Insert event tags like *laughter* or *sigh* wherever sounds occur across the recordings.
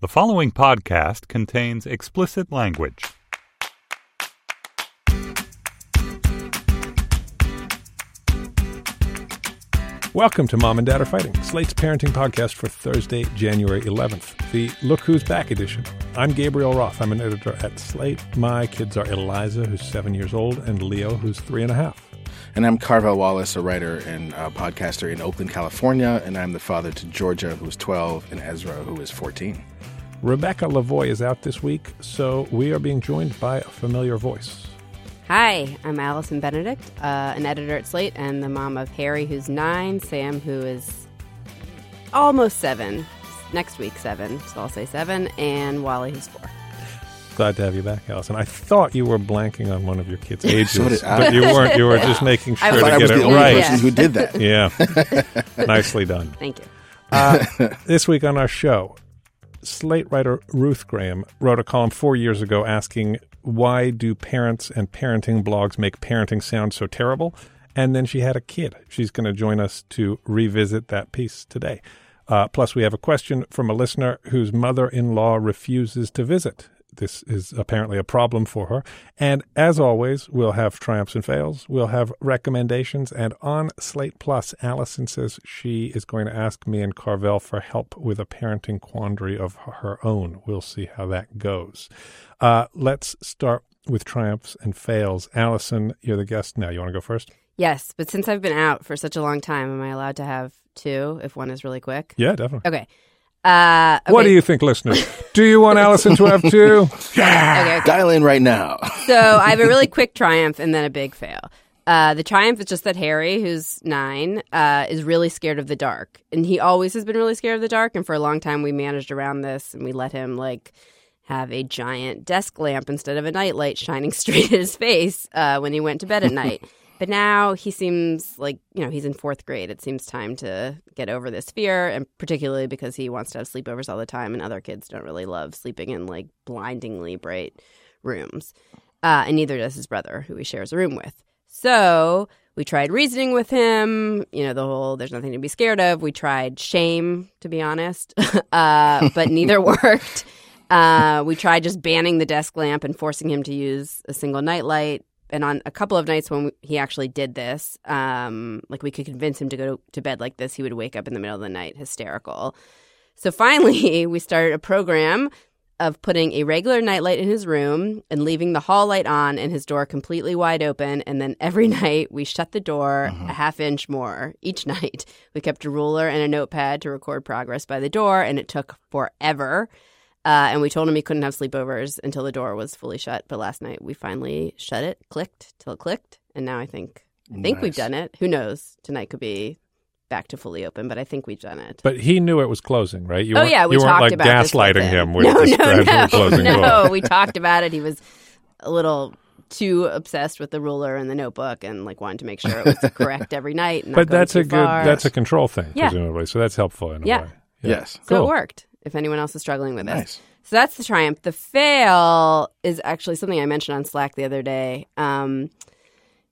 The following podcast contains explicit language. Welcome to Mom and Dad Are Fighting, Slate's parenting podcast for Thursday, January 11th, the Look Who's Back edition. I'm Gabriel Roth. I'm an editor at Slate. My kids are Eliza, who's seven years old, and Leo, who's three and a half. And I'm Carvel Wallace, a writer and uh, podcaster in Oakland, California, and I'm the father to Georgia, who's 12, and Ezra, who is 14. Rebecca Lavoie is out this week, so we are being joined by a familiar voice. Hi, I'm Allison Benedikt, uh, an editor at Slate and the mom of Harry, who's nine, Sam, who is almost seven, next week seven, so I'll say seven, and Wally, who's four. Glad to have you back, Allison. I thought you were blanking on one of your kids' *laughs* ages, So but you weren't. You were just making *laughs* I sure thought to I get was it the only right. person who did that. Yeah, *laughs* nicely done. Thank you. Uh, this week on our show, Slate writer Ruth Graham wrote a column four years ago asking, Why do parents and parenting blogs make parenting sound so terrible? And then she had a kid. She's going to join us to revisit that piece today. Uh, plus, we have a question from a listener whose mother in law refuses to visit. This is apparently a problem for her. And as always, we'll have triumphs and fails. We'll have recommendations. And on Slate Plus, Allison says she is going to ask me and Carvel for help with a parenting quandary of her own. We'll see how that goes. Uh, let's start with triumphs and fails. Allison, you're the guest now. You want to go first? Yes, but since I've been out for such a long time, am I allowed to have two if one is really quick? Yeah, definitely. Okay. Uh, What do you think, listeners? Do you want Allison to have two? *laughs* Okay, okay. Dial in right now. So I have a really quick triumph and then a big fail. Uh, the triumph is just that Harry, who's nine, uh, is really scared of the dark, and he always has been really scared of the dark. And for a long time, we managed around this, and we let him like have a giant desk lamp instead of a nightlight shining *laughs* straight at his face uh, when he went to bed at night. *laughs* But now he seems like, you know, he's in fourth grade. It seems time to get over this fear, and particularly because he wants to have sleepovers all the time, and other kids don't really love sleeping in like blindingly bright rooms. Uh, and neither does his brother, who he shares a room with. So we tried reasoning with him, you know, the whole there's nothing to be scared of. We tried shame, to be honest, *laughs* uh, but *laughs* neither worked. Uh, we tried just banning the desk lamp and forcing him to use a single nightlight. And on a couple of nights when he actually did this, um, like we could convince him to go to bed like this, he would wake up in the middle of the night hysterical. So finally, *laughs* we started a program of putting a regular nightlight in his room and leaving the hall light on and his door completely wide open. And then every *laughs* night we shut the door a half inch more each *laughs* night. We kept a ruler and a notepad to record progress by the door, and it took forever. Uh, and we told him he couldn't have sleepovers until the door was fully shut. But last night we finally shut it, clicked till it clicked, and now I think I think we've done it. Who knows? Tonight could be back to fully open, but I think we've done it. But he knew it was closing, right? You oh weren't- yeah, we you weren't talked like about this gaslighting him with no, this no, gradual no, closing *laughs* no. door. we talked about it. He was a little too obsessed with the ruler and the notebook, and like wanted to make sure it was *laughs* correct every night. And But that's too a good that's a control thing, Yeah. presumably. So that's helpful in a Yeah. way. Yes. so cool. it worked. If anyone else is struggling with this, Nice. So that's the triumph. The fail is actually something I mentioned on Slack the other day. Um,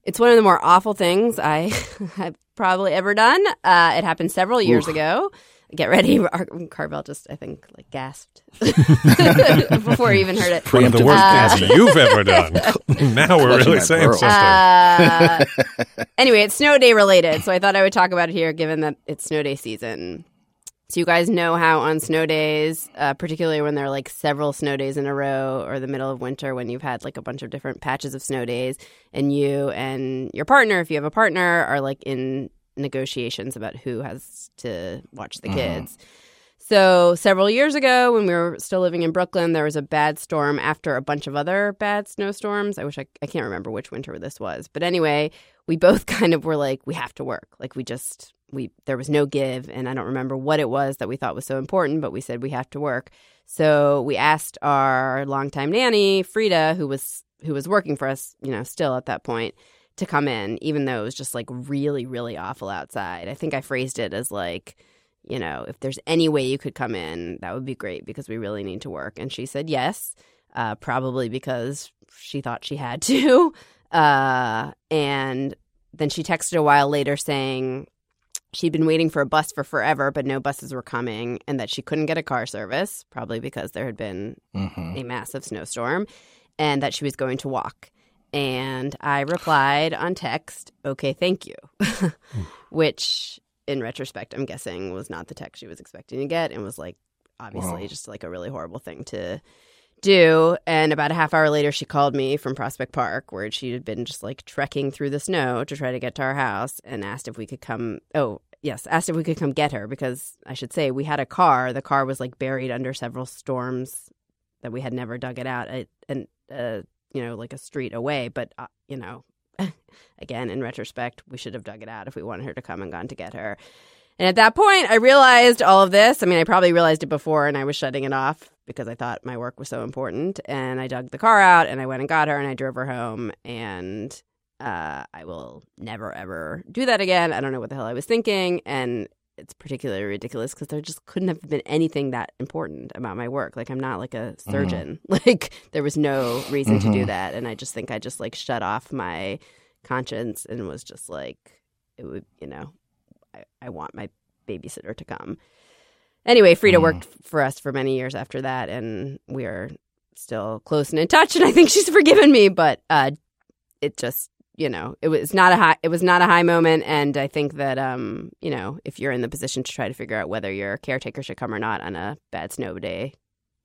it's one of the more awful things I *laughs* have probably ever done. Uh, it happened several years ago. Get ready. *laughs* Our- Carvel just, I think, like gasped *laughs* before he even heard it. One of the Preemptive worst Uh, things you've ever done. now we're really saying pearls. something. Uh, anyway, it's snow day related, so I thought I would talk about it here, given that it's snow day season. So you guys know how on snow days, uh, particularly when there are like several snow days in a row, or the middle of winter when you've had like a bunch of different patches of snow days, and you and your partner, if you have a partner, are like in negotiations about who has to watch the kids. So several years ago, when we were still living in Brooklyn, there was a bad storm after a bunch of other bad snowstorms. I wish I, I can't remember which winter this was, but anyway, we both *laughs* kind of were like, we have to work. Like we just we there was no give, and I don't remember what it was that we thought was so important, but we said we have to work. So we asked our longtime nanny, Frida, who was who was working for us, you know, still at that point, to come in, even though it was just like really, really awful outside. I think I phrased it as like, you know, if there's any way you could come in, that would be great because we really need to work. And she said yes, uh, probably because she thought she had to. *laughs* Uh, and then she texted a while later saying she'd been waiting for a bus for forever, but no buses were coming, and that she couldn't get a car service, probably because there had been Mm-hmm. a massive snowstorm, and that she was going to walk. And I replied on text, okay, thank you, *laughs* which in retrospect, I'm guessing was not the text she was expecting to get and was like, obviously, Wow. just like a really horrible thing to do. And about a half hour later, she called me from Prospect Park, where she had been just like trekking through the snow to try to get to our house and asked if we could come. Oh, yes, asked if we could come get her because I should say we had a car. The car was like buried under several storms that we had never dug it out and, uh, you know, like a street away. But, uh, you know, *laughs* again, in retrospect, we should have dug it out if we wanted her to come and gone to get her. And at that point, I realized all of this. I mean, I probably realized it before and I was shutting it off because I thought my work was so important. And I dug the car out and I went and got her and I drove her home. And uh, I will never, ever do that again. I don't know what the hell I was thinking. And it's particularly ridiculous because there just couldn't have been anything that important about my work. Like, I'm not like a surgeon. *laughs* Like, there was no reason to do Mhm. that. And I just think I just like shut off my conscience and was just like, it would, you know, I, I want my babysitter to come. Anyway, Frida Mm. worked for us for many years after that, and we are still close and in touch. And I think she's forgiven me, but uh, it just, you know, it was not a high. It was not a high moment, and I think that, um, you know, if you're in the position to try to figure out whether your caretaker should come or not on a bad snow day,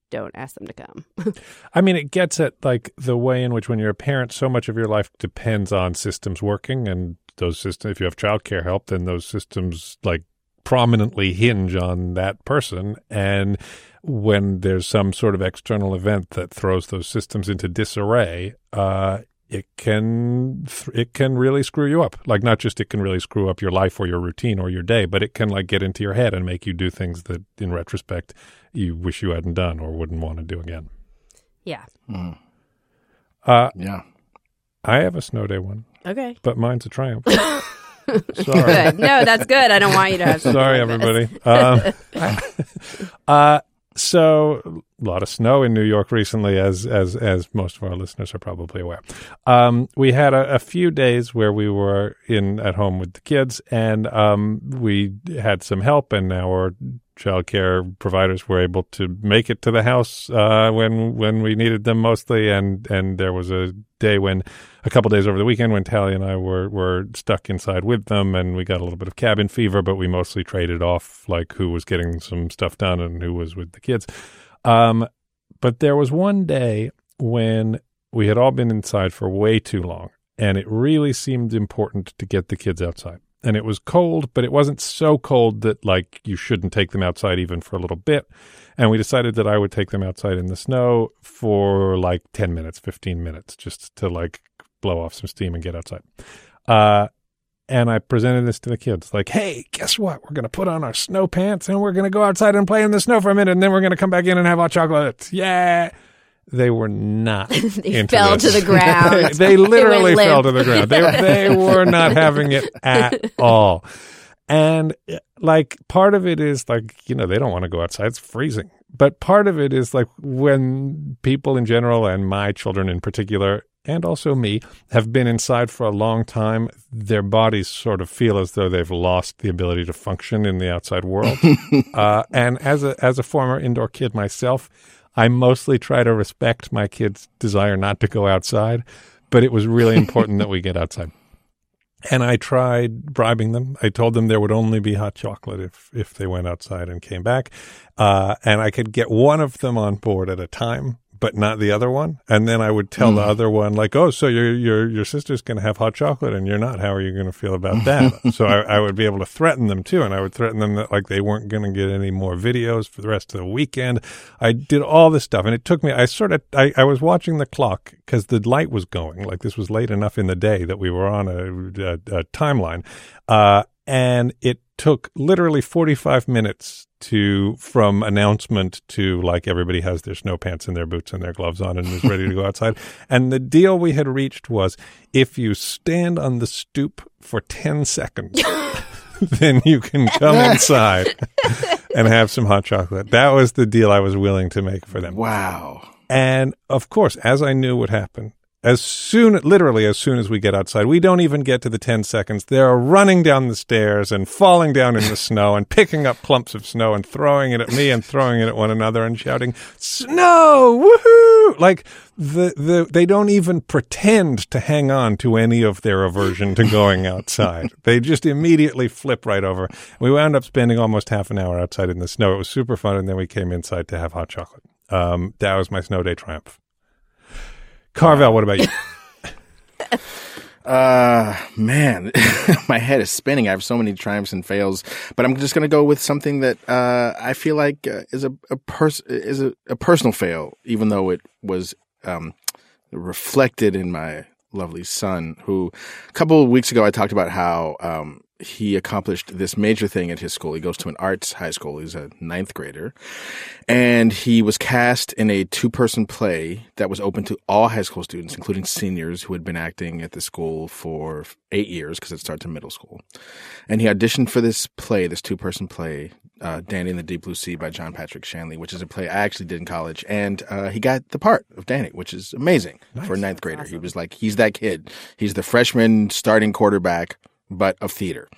don't ask them to come. *laughs* I mean, it gets at like the way in which when you're a parent, so much of your life depends on systems working, and those systems. If you have childcare help, then those systems like prominently hinge on that person. And when there's some sort of external event that throws those systems into disarray, uh, it can it can really screw you up. Like not just it can really screw up your life or your routine or your day, but it can like get into your head and make you do things that, in retrospect, you wish you hadn't done or wouldn't want to do again. yeah. Mm. Uh, Yeah. I have a snow day one, Okay. but mine's a triumph. *laughs* Sorry. Good. No, that's good. I don't want you to have. *laughs* Sorry, like this. everybody. Um, *laughs* uh, so a lot of snow in New York recently, as as as most of our listeners are probably aware. Um, we had a, a few days where we were in at home with the kids, and um, we had some help, and our childcare providers were able to make it to the house uh, when when we needed them mostly, and and there was a day when a couple days over the weekend when Tally and I were were stuck inside with them, and we got a little bit of cabin fever, but we mostly traded off like who was getting some stuff done and who was with the kids. Um, but there was one day when we had all been inside for way too long, and it really seemed important to get the kids outside. And it was cold, but it wasn't so cold that like you shouldn't take them outside even for a little bit. And we decided that I would take them outside in the snow for like 10 minutes, 15 minutes, just to like blow off some steam and get outside. Uh, and I presented this to the kids like, hey, guess what? We're going to put on our snow pants and we're going to go outside and play in the snow for a minute. And then we're going to come back in and have hot chocolate. Yeah. They were not. *laughs* They into fell this. to the *laughs* ground. they literally went fell to the ground. They, they *laughs* were not having it at all. And uh, like part of it is like, you know, they don't want to go outside. It's freezing. But part of it is like when people in general and my children in particular and also me have been inside for a long time, their bodies sort of feel as though they've lost the ability to function in the outside world. uh, and as a as a former indoor kid myself, I mostly try to respect my kids' desire not to go outside, but it was really important that we get outside. *laughs* And I tried bribing them. I told them there would only be hot chocolate if if they went outside and came back, uh, and I could get one of them on board at a time, but not the other one. And then I would tell the other one, like, "Oh, so your your your sister's going to have hot chocolate, and you're not. How are you going to feel about *laughs* that?" so I, I would be able to threaten them too, and I would threaten them that like they weren't going to get any more videos for the rest of the weekend. I did all this stuff, and it took me. I sort of I, I was watching the clock because the light was going. Like this was late enough in the day that we were on a, a, a timeline, uh, and it took literally 45 minutes to from announcement to like everybody has their snow pants and their boots and their gloves on and is ready to go outside. *laughs* And the deal we had reached was if you stand on the stoop for 10 seconds, *laughs* then you can come inside and have some hot chocolate. That was the deal I was willing to make for them. Wow. And of course, as I knew would happen, as soon, literally as soon as we get outside, we don't even get to the 10 seconds. They're running down the stairs and falling down in the *laughs* snow and picking up clumps of snow and throwing it at me and throwing it at one another and shouting, snow, woohoo! Like the, the, they don't even pretend to hang on to any of their aversion to going outside. *laughs* they just immediately flip right over. We wound up spending almost half an hour outside in the snow. It was super fun. And then we came inside to have hot chocolate. Um, that was my snow day triumph. Carvel, what about you? *laughs* Uh, man, *laughs* my head is spinning. I have so many triumphs and fails, but I'm just going to go with something that uh, I feel like uh, is a, a pers- is a, a, personal fail, even though it was um, reflected in my lovely son. Who a couple of weeks ago I talked about how um, he accomplished this major thing at his school. He goes to an arts high school. He's a ninth grader. And he was cast in a two person play that was open to all high school students, including seniors who had been acting at the school for eight years because it starts in middle school. And he auditioned for this play, this two person play, uh, Danny and the Deep Blue Sea by John Patrick Shanley, which is a play I actually did in college. And uh, he got the part of Danny, which is amazing nice. for a ninth grader. Awesome. He was like, he's that kid. He's the freshman starting quarterback but of theater.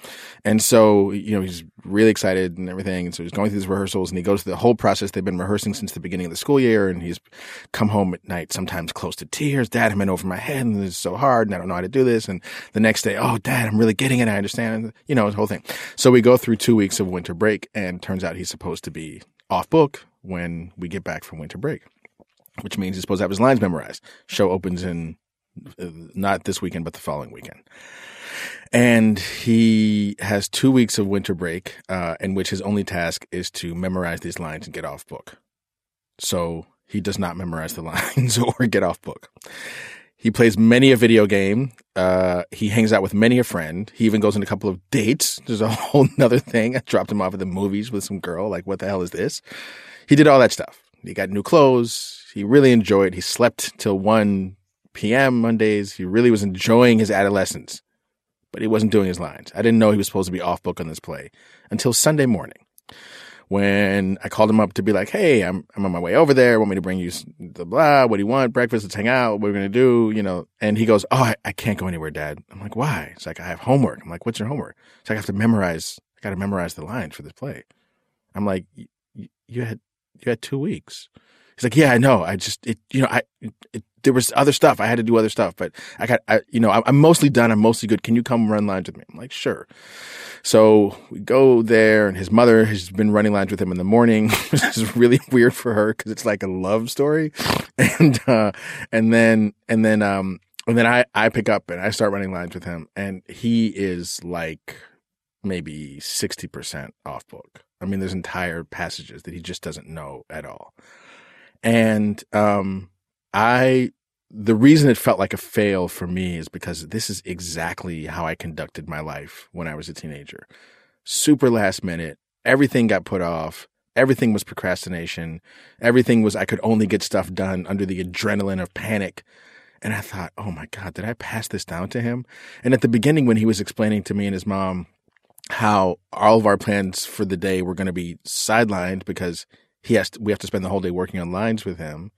And so, you know, he's really excited and everything. And so he's going through these rehearsals and he goes through the whole process. They've been rehearsing since the beginning of the school year and he's come home at night, sometimes close to tears. Dad, I'm in over my head and is so hard and I don't know how to do this. And the next day, oh, dad, I'm really getting it. I understand. You know, the whole thing. So we go through two weeks of winter break and turns out he's supposed to be off book when we get back from winter break, which means he's supposed to have his lines memorized. Show opens in not this weekend, but the following weekend. And he has two weeks of winter break, uh, in which his only task is to memorize these lines and get off book. So he does not memorize the *laughs* lines or get off book. He plays many a video game. Uh, he hangs out with many a friend. He even goes on a couple of dates. There's a *laughs* whole nother thing. I dropped him off at the movies with some girl. Like, what the hell is this? He did all that stuff. He got new clothes. He really enjoyed. He slept till 1 p.m. Mondays. He really was enjoying his adolescence but he wasn't doing his lines. I didn't know he was supposed to be off book on this play until Sunday morning when I called him up to be like, Hey, I'm, I'm on my way over there. Want me to bring you the blah? What do you want? Breakfast? Let's hang out. What are we going to do? You know, and he goes, Oh, I, I, can't go anywhere, dad. I'm like, why? It's like, I have homework. I'm like, what's your homework? It's like, I have to memorize, I got to memorize the lines for this play. I'm like, you had, you had two weeks. He's like, yeah, I know. I just, it, you know, I, it, there was other stuff. I had to do other stuff, but I got, I, you know, I'm mostly done. I'm mostly good. Can you come run lines with me? I'm like, sure. So we go there and his mother has been running lines with him in the morning, *laughs* which is really *laughs* weird for her because it's like a love story. *laughs* And, uh, and then, and then, um, and then I, I pick up and I start running lines with him and he is like maybe 60% off book. I mean, there's entire passages that he just doesn't know at all. And, um, I the reason it felt like a fail for me is because this is exactly how I conducted my life when I was a teenager. Super last minute, everything got put off. Everything was procrastination. Everything was I could only get stuff done under the adrenaline of panic. And I thought, oh my God, did I pass this down to him? And at the beginning, when he was explaining to me and his mom how all of our plans for the day were going to be sidelined because he has to, we have to spend the whole day working on lines with him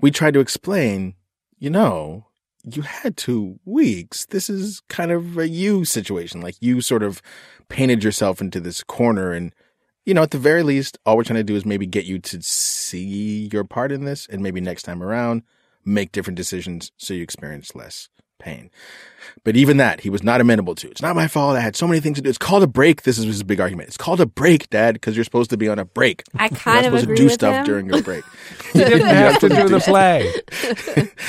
we tried to explain, you know, you had two weeks. This is kind of a you situation. Like you sort of painted yourself into this corner. And, you know, at the very least, all we're trying to do is maybe get you to see your part in this and maybe next time around make different decisions so you experience less pain. But even that, he was not amenable to. It's not my fault. I had so many things to do. It's called a break. This is his big argument. It's called a break, Dad, because you're supposed to be on a break. I kind you're of supposed to do stuff him. during your break. *laughs* you didn't have to do the play.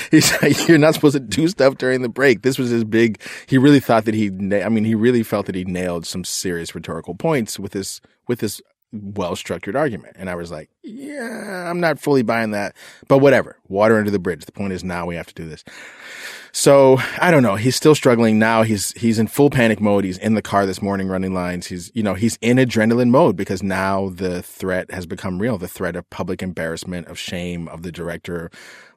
*laughs* He's like, you're not supposed to do stuff during the break. This was his big. He really thought that he. I mean, he really felt that he nailed some serious rhetorical points with this with this well structured argument. And I was like, yeah, I'm not fully buying that, but whatever. Water under the bridge. The point is now we have to do this. So I don't know. He's still struggling now. He's, he's in full panic mode. He's in the car this morning running lines. He's, you know, he's in adrenaline mode because now the threat has become real. The threat of public embarrassment, of shame, of the director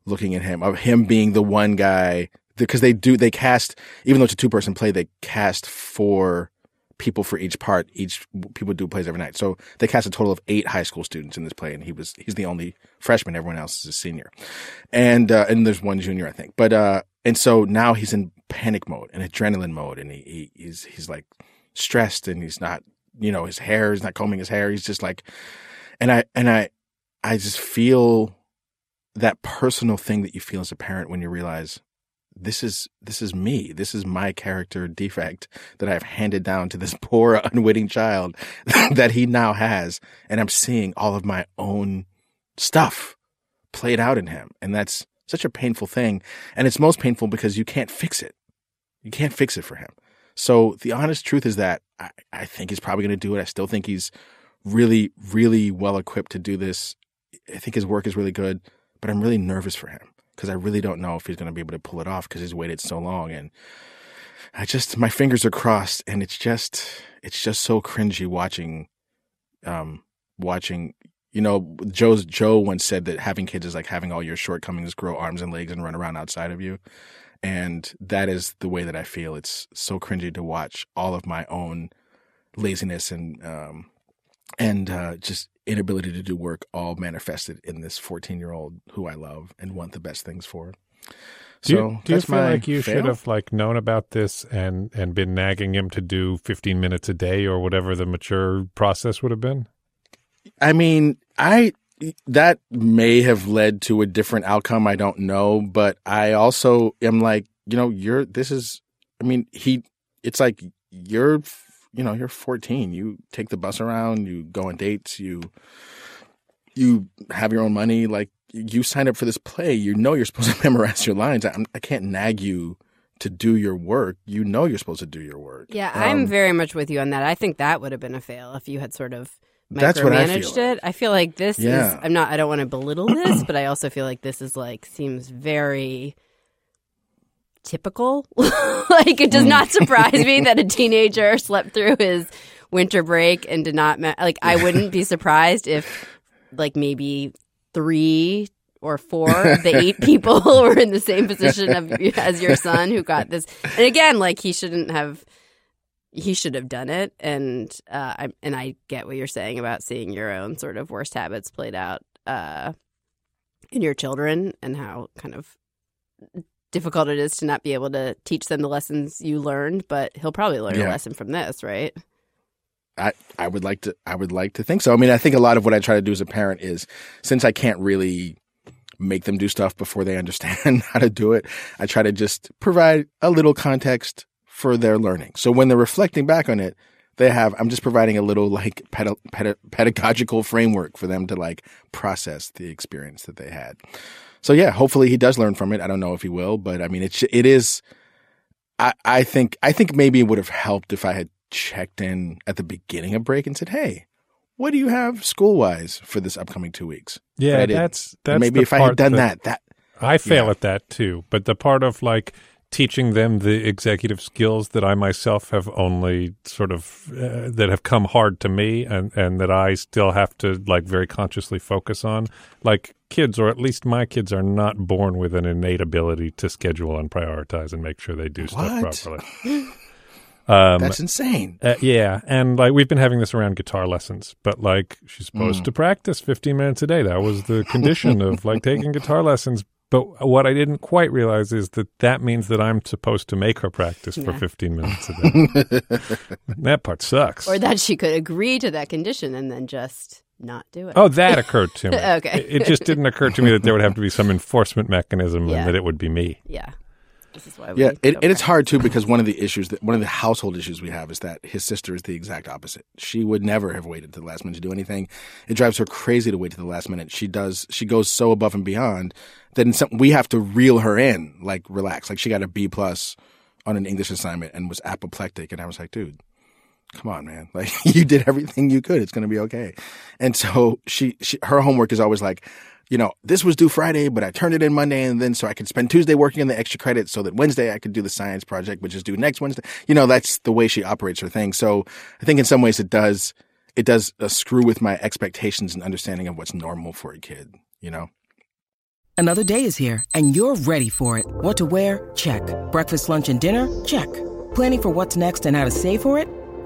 looking at him, of him being the one guy because they do, they cast, even though it's a two person play, they cast four people for each part. Each people do plays every night. So they cast a total of eight high school students in this play, and he was he's the only freshman. Everyone else is a senior, and uh, and there's one junior, I think. But uh, and so now he's in panic mode and adrenaline mode, and he, he he's he's like stressed, and he's not you know his hair is not combing his hair. He's just like, and I and I I just feel that personal thing that you feel as a parent when you realize this is this is me. This is my character defect that I've handed down to this *laughs* poor unwitting child *laughs* that he now has, and I'm seeing all of my own stuff played out in him, and that's such a painful thing. And it's most painful because you can't fix it. You can't fix it for him. So the honest truth is that I, I think he's probably going to do it. I still think he's really, really well equipped to do this. I think his work is really good, but I'm really nervous for him because I really don't know if he's going to be able to pull it off because he's waited so long. And I just, my fingers are crossed and it's just, it's just so cringy watching, um, watching, you know, Joe's, Joe once said that having kids is like having all your shortcomings grow arms and legs and run around outside of you. And that is the way that I feel. It's so cringy to watch all of my own laziness and, um, and, uh, just inability to do work all manifested in this 14 year old who I love and want the best things for. Do you, So do you feel like you fail. should have like known about this and and been nagging him to do 15 minutes a day or whatever the mature process would have been? I mean, I that may have led to a different outcome. I don't know, but I also am like, you know, you're this is. I mean, he. It's like you're, you know, you're 14. You take the bus around. You go on dates. You, you have your own money. Like you signed up for this play. You know you're supposed to *laughs* memorize your lines. I, I can't nag you to do your work. You know you're supposed to do your work. Yeah, I'm Um, very much with you on that. I think that would have been a fail if you had sort of That's what I feel like. it. I feel like this Yeah. is. I'm not. I don't want to belittle this, but I also feel like this is like seems very typical. *laughs* like it does not surprise me *laughs* that a teenager slept through his winter break and did not. Ma- like I wouldn't be surprised if like maybe three or four of the eight *laughs* people were in the same position of, as your son who got this. And again, like he shouldn't have. He should have done it, and uh, I and I get what you're saying about seeing your own sort of worst habits played out uh, in your children, and how kind of difficult it is to not be able to teach them the lessons you learned. But he'll probably learn a lesson from this, right? I, I would like to I would like to think so. I mean, I think a lot of what I try to do as a parent is since I can't really make them do stuff before they *laughs* understand how to do it, I try to just provide a little context for their learning. So when they're reflecting back on it, they have I'm just providing a little like peda- peda- pedagogical framework for them to like process the experience that they had. So yeah, hopefully he does learn from it. I don't know if he will, but I mean it's it is I, I think I think maybe it would have helped if I had checked in at the beginning of break and said, "Hey, what do you have school wise for this upcoming two weeks?" Yeah, that's that's maybe if I had done that, that I fail Yeah. at that too. But the part of like teaching them the executive skills that I myself have only sort of uh, that have come hard to me and and that I still have to like very consciously focus on. Like kids, or at least my kids, are not born with an innate ability to schedule and prioritize and make sure they do stuff properly. *laughs* Um, that's insane. uh, yeah, and like we've been having this around guitar lessons, but like she's supposed Mm. to practice 15 minutes a day. That was the condition of like taking guitar lessons. But what I didn't quite realize is that that means that I'm supposed to make her practice for 15 minutes a *laughs* day. that part sucks. Or that she could agree to that condition and then just not do it. Oh, that occurred to me. *laughs* Okay. It, it just didn't occur to me that there would have to be some *laughs* enforcement mechanism Yeah. and that it would be me. Yeah. This is why we Yeah, it, and it's hard too because one of the issues that one of the household issues we have is that his sister is the exact opposite. She would never have waited to the last minute to do anything. It drives her crazy to wait to the last minute. She does. She goes so above and beyond that in some, we have to reel her in. Like relax. Like she got a B plus on an English assignment and was apoplectic, and I was like, dude, come on, man. *laughs* Like you did everything you could. It's going to be okay. And so she, she, her homework is always like, you know, this was due Friday, but I turned it in Monday and then so I could spend Tuesday working on the extra credit so that Wednesday I could do the science project, which is due next Wednesday. You know, that's the way she operates her thing. So I think in some ways it does, it does uh, screw with my expectations and understanding of what's normal for a kid, you know? Another day is here and you're ready for it. What to wear? Check. Breakfast, lunch, and dinner? Check. Planning for what's next and how to save for it?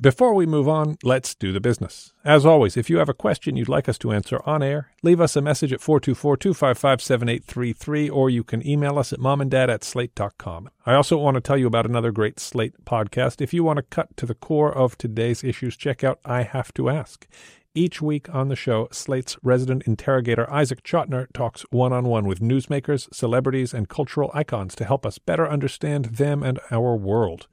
Before we move on, let's do the business. As always, if you have a question you'd like us to answer on air, leave us a message at 424-255-7833 or you can email us at momanddad at slate.com. I also want to tell you about another great Slate podcast. If you want to cut to the core of today's issues, check out I Have to Ask. Each week on the show, Slate's resident interrogator Isaac Chotiner talks one on one with newsmakers, celebrities, and cultural icons to help us better understand them and our world.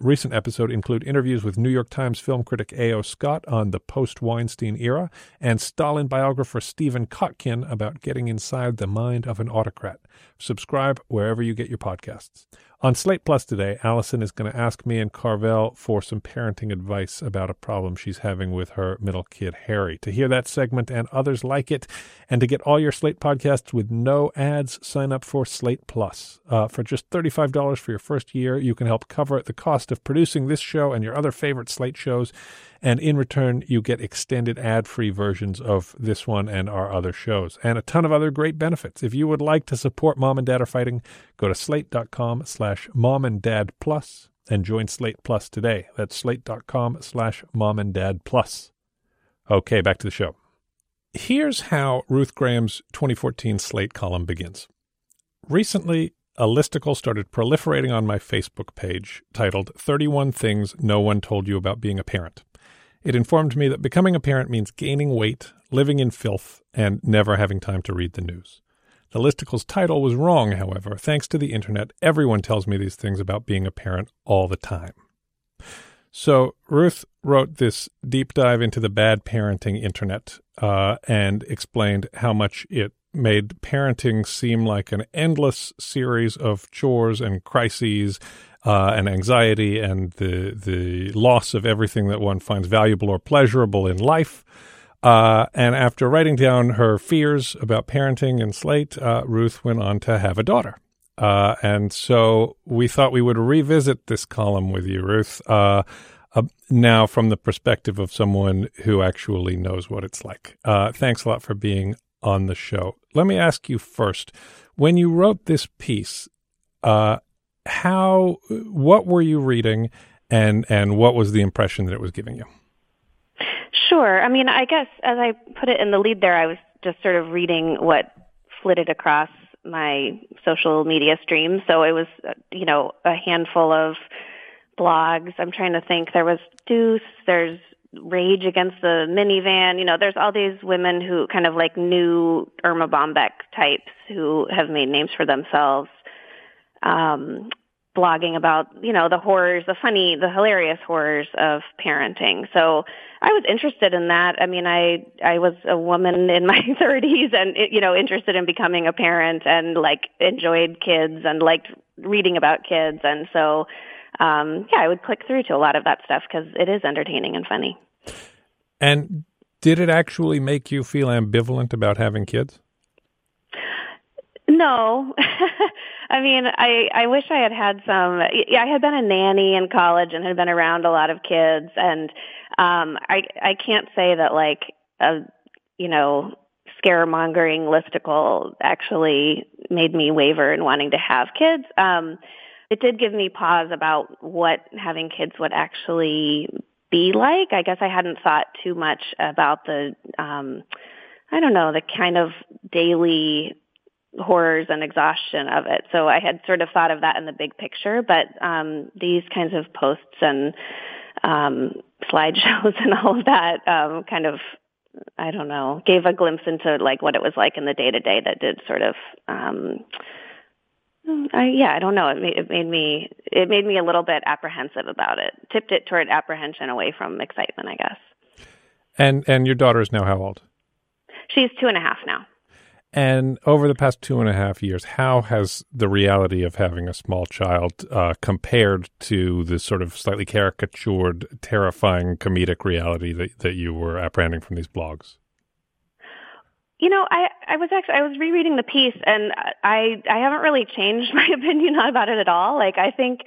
Recent episodes include interviews with New York Times film critic A.O. Scott on the post Weinstein era and Stalin biographer Stephen Kotkin about getting inside the mind of an autocrat. Subscribe wherever you get your podcasts. On Slate Plus today, Allison is going to ask me and Carvel for some parenting advice about a problem she's having with her middle kid, Harry. To hear that segment and others like it, and to get all your Slate podcasts with no ads, sign up for Slate Plus. Uh, for just $35 for your first year, you can help cover the cost of producing this show and your other favorite Slate shows. And in return, you get extended ad free versions of this one and our other shows, and a ton of other great benefits. If you would like to support Mom and Dad Are Fighting, go to slate.com slash mom and dad plus and join Slate Plus today. That's slate.com slash mom and dad plus. Okay, back to the show. Here's how Ruth Graham's 2014 Slate column begins. Recently, a listicle started proliferating on my Facebook page titled 31 Things No One Told You About Being a Parent. It informed me that becoming a parent means gaining weight, living in filth, and never having time to read the news. The listicle's title was wrong, however. Thanks to the internet, everyone tells me these things about being a parent all the time. So Ruth wrote this deep dive into the bad parenting internet uh, and explained how much it made parenting seem like an endless series of chores and crises uh, and anxiety and the the loss of everything that one finds valuable or pleasurable in life. Uh, and after writing down her fears about parenting in Slate, uh, Ruth went on to have a daughter. Uh, and so we thought we would revisit this column with you, Ruth, uh, uh, now from the perspective of someone who actually knows what it's like. Thanks a lot for being on the show. Let me ask you first when you wrote this piece, uh, how, what were you reading and, and what was the impression that it was giving you? Sure. I mean, I guess as I put it in the lead there, I was just sort of reading what flitted across my social media stream. So it was, uh, you know, a handful of blogs. I'm trying to think. There was Deuce. There's Rage Against the Minivan. You know, there's all these women who kind of like new Erma Bombeck types who have made names for themselves. Um, blogging about, you know, the horrors, the funny, the hilarious horrors of parenting. So I was interested in that. I mean, I I was a woman in my *laughs* 30s and you know, interested in becoming a parent and like enjoyed kids and liked reading about kids and so um yeah, I would click through to a lot of that stuff cuz it is entertaining and funny. And did it actually make you feel ambivalent about having kids? No. *laughs* I mean, I I wish I had had some. Yeah, I had been a nanny in college and had been around a lot of kids, and um, I I can't say that like a you know scaremongering listicle actually made me waver in wanting to have kids. Um, it did give me pause about what having kids would actually be like. I guess I hadn't thought too much about the um, I don't know the kind of daily horrors and exhaustion of it. So I had sort of thought of that in the big picture, but um, these kinds of posts and um, slideshows *laughs* and all of that um, kind of I don't know, gave a glimpse into like what it was like in the day to day that did sort of um I, yeah, I don't know. It made, it made me it made me a little bit apprehensive about it. Tipped it toward apprehension away from excitement, I guess. And and your daughter is now how old? She's two and a half now. And over the past two and a half years, how has the reality of having a small child uh, compared to the sort of slightly caricatured, terrifying comedic reality that, that you were apprehending from these blogs? You know, I I was actually I was rereading the piece and I I haven't really changed *laughs* my opinion about it at all. Like I think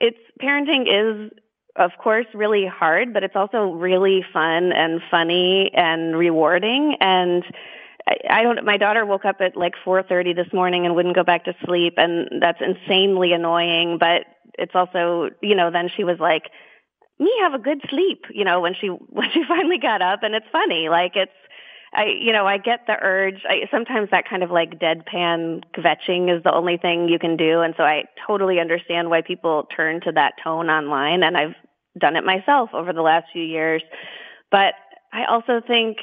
it's parenting is of course really hard, but it's also really fun and funny and rewarding and I, I don't my daughter woke up at like 4:30 this morning and wouldn't go back to sleep and that's insanely annoying, but it's also, you know, then she was like me have a good sleep, you know, when she *laughs* when she finally got up and it's funny. Like it's I, you know, I get the urge. I, sometimes that kind of like deadpan kvetching is the only thing you can do, and so I totally understand why people turn to that tone online, and I've done it myself over the last few years. But I also think,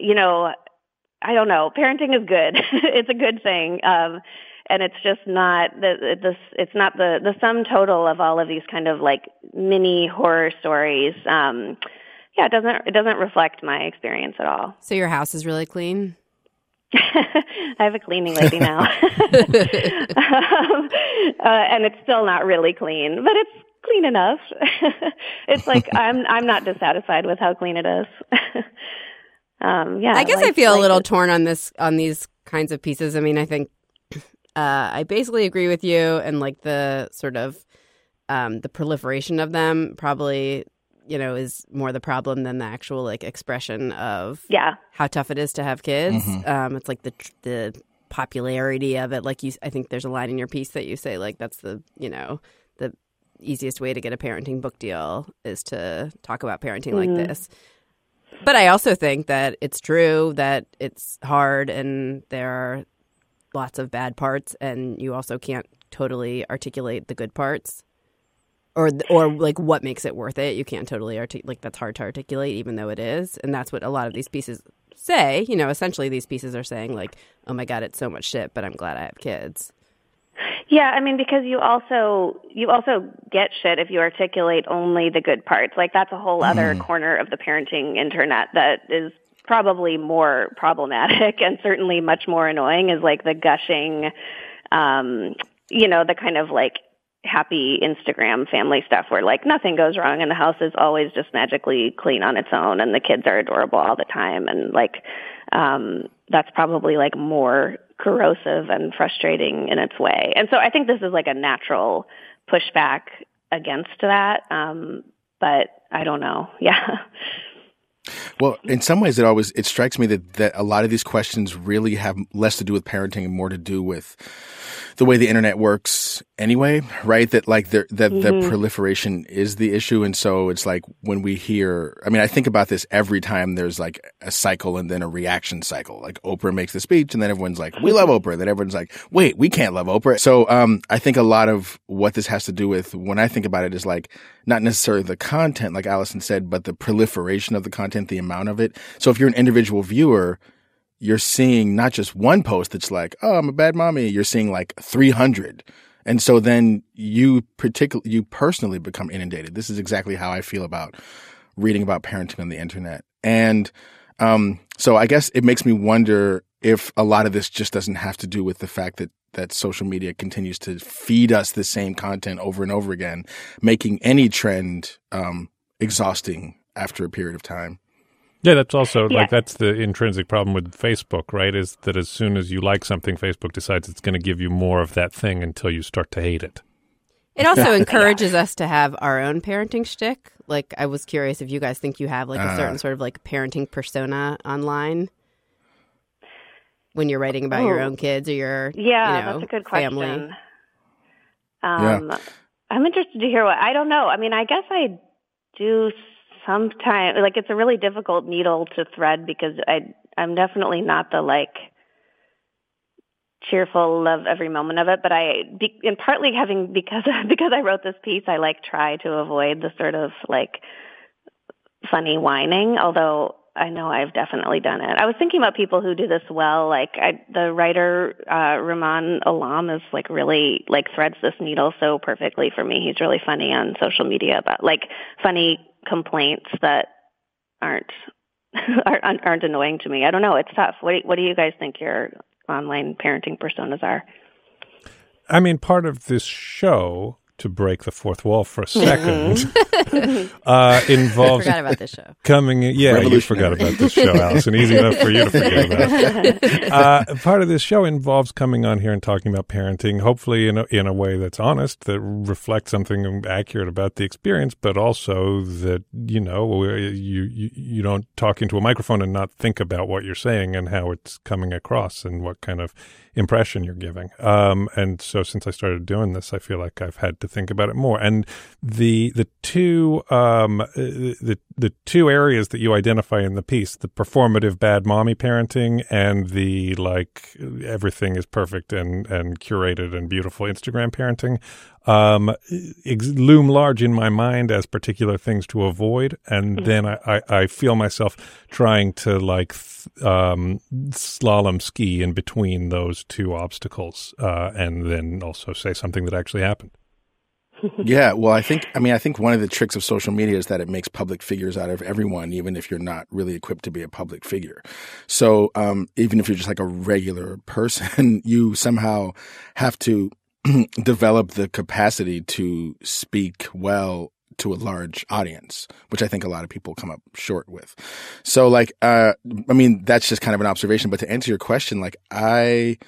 you know, I don't know, parenting is good. *laughs* it's a good thing. Um, and it's just not the this it's not the the sum total of all of these kind of like mini horror stories um yeah, it doesn't it doesn't reflect my experience at all. So your house is really clean. *laughs* I have a cleaning lady now, *laughs* um, uh, and it's still not really clean, but it's clean enough. *laughs* it's like I'm I'm not dissatisfied with how clean it is. um, yeah, I guess like, I feel like a little it. torn on this on these kinds of pieces. I mean, I think *clears throat* uh, I basically agree with you, and like the sort of um, the proliferation of them probably you know is more the problem than the actual like expression of yeah how tough it is to have kids. Mm-hmm. Um, it's like the the popularity of it. Like you, I think there's a line in your piece that you say like that's the you know the easiest way to get a parenting book deal is to talk about parenting mm-hmm. like this. But I also think that it's true that it's hard and there are lots of bad parts, and you also can't totally articulate the good parts or or like what makes it worth it. You can't totally articulate like that's hard to articulate, even though it is, and that's what a lot of these pieces say. You know, essentially these pieces are saying like, "Oh my god, it's so much shit, but I'm glad I have kids." Yeah, I mean because you also you also get shit if you articulate only the good parts. Like that's a whole other mm. corner of the parenting internet that is probably more problematic *laughs* and certainly much more annoying is like the gushing um you know, the kind of like happy Instagram family stuff where like nothing goes wrong and the house is always just magically clean on its own and the kids are adorable all the time and like um that's probably like more corrosive and frustrating in its way. And so I think this is like a natural pushback against that. Um but I don't know. *laughs* Yeah. Well, in some ways, it always it strikes me that that a lot of these questions really have less to do with parenting and more to do with the way the internet works anyway, right? That like the, that mm-hmm. the proliferation is the issue. And so it's like when we hear, I mean, I think about this every time there's like a cycle and then a reaction cycle. Like Oprah makes the speech and then everyone's like, we love Oprah. Then everyone's like, wait, we can't love Oprah. So, um, I think a lot of what this has to do with when I think about it is like not necessarily the content, like Allison said, but the proliferation of the content, the amount of it. So if you're an individual viewer, you're seeing not just one post that's like, "Oh, I'm a bad mommy." You're seeing like 300. And so then you particularly you personally become inundated. This is exactly how I feel about reading about parenting on the internet. And um, so I guess it makes me wonder if a lot of this just doesn't have to do with the fact that that social media continues to feed us the same content over and over again, making any trend um, exhausting after a period of time. Yeah, that's also yeah. like that's the intrinsic problem with Facebook, right? Is that as soon as you like something, Facebook decides it's going to give you more of that thing until you start to hate it. It also *laughs* encourages yeah. us to have our own parenting shtick. Like, I was curious if you guys think you have like a certain uh, sort of like parenting persona online when you're writing about oh. your own kids or your yeah, you know, that's a good question. Family. Um, yeah. I'm interested to hear what I don't know. I mean, I guess I do sometimes like it's a really difficult needle to thread because I I'm definitely not the like cheerful love every moment of it but I be, and partly having because *laughs* because I wrote this piece I like try to avoid the sort of like funny whining although I know I've definitely done it. I was thinking about people who do this well. Like I, the writer uh, Rumaan Alam is like really like threads this needle so perfectly for me. He's really funny on social media about like funny complaints that aren't *laughs* aren't, aren't annoying to me. I don't know. It's tough. What what do you guys think your online parenting personas are? I mean, part of this show to break the fourth wall for a second *laughs* uh, involves forgot about this show. coming in. Yeah, you forgot about this show, Allison. Easy enough for you to forget about. *laughs* Uh, part of this show involves coming on here and talking about parenting, hopefully in a, in a way that's honest, that reflects something accurate about the experience, but also that you know you you, you don't talk into a microphone and not think about what you're saying and how it's coming across and what kind of impression you're giving. Um, and so since I started doing this, I feel like I've had to think about it more. And the the two um, the the two areas that you identify in the piece, the performative bad mommy parenting and the like everything is perfect and and curated and beautiful Instagram parenting, um, ex- loom large in my mind as particular things to avoid, and mm-hmm. then I, I, I, feel myself trying to like th- um, slalom ski in between those two obstacles, uh, and then also say something that actually happened. Yeah, well, I think I mean I think one of the tricks of social media is that it makes public figures out of everyone, even if you're not really equipped to be a public figure. So um, even if you're just like a regular person, *laughs* you somehow have to *clears throat* develop the capacity to speak well to a large audience, which I think a lot of people come up short with. So like, uh, I mean, that's just kind of an observation, but to answer your question, like I,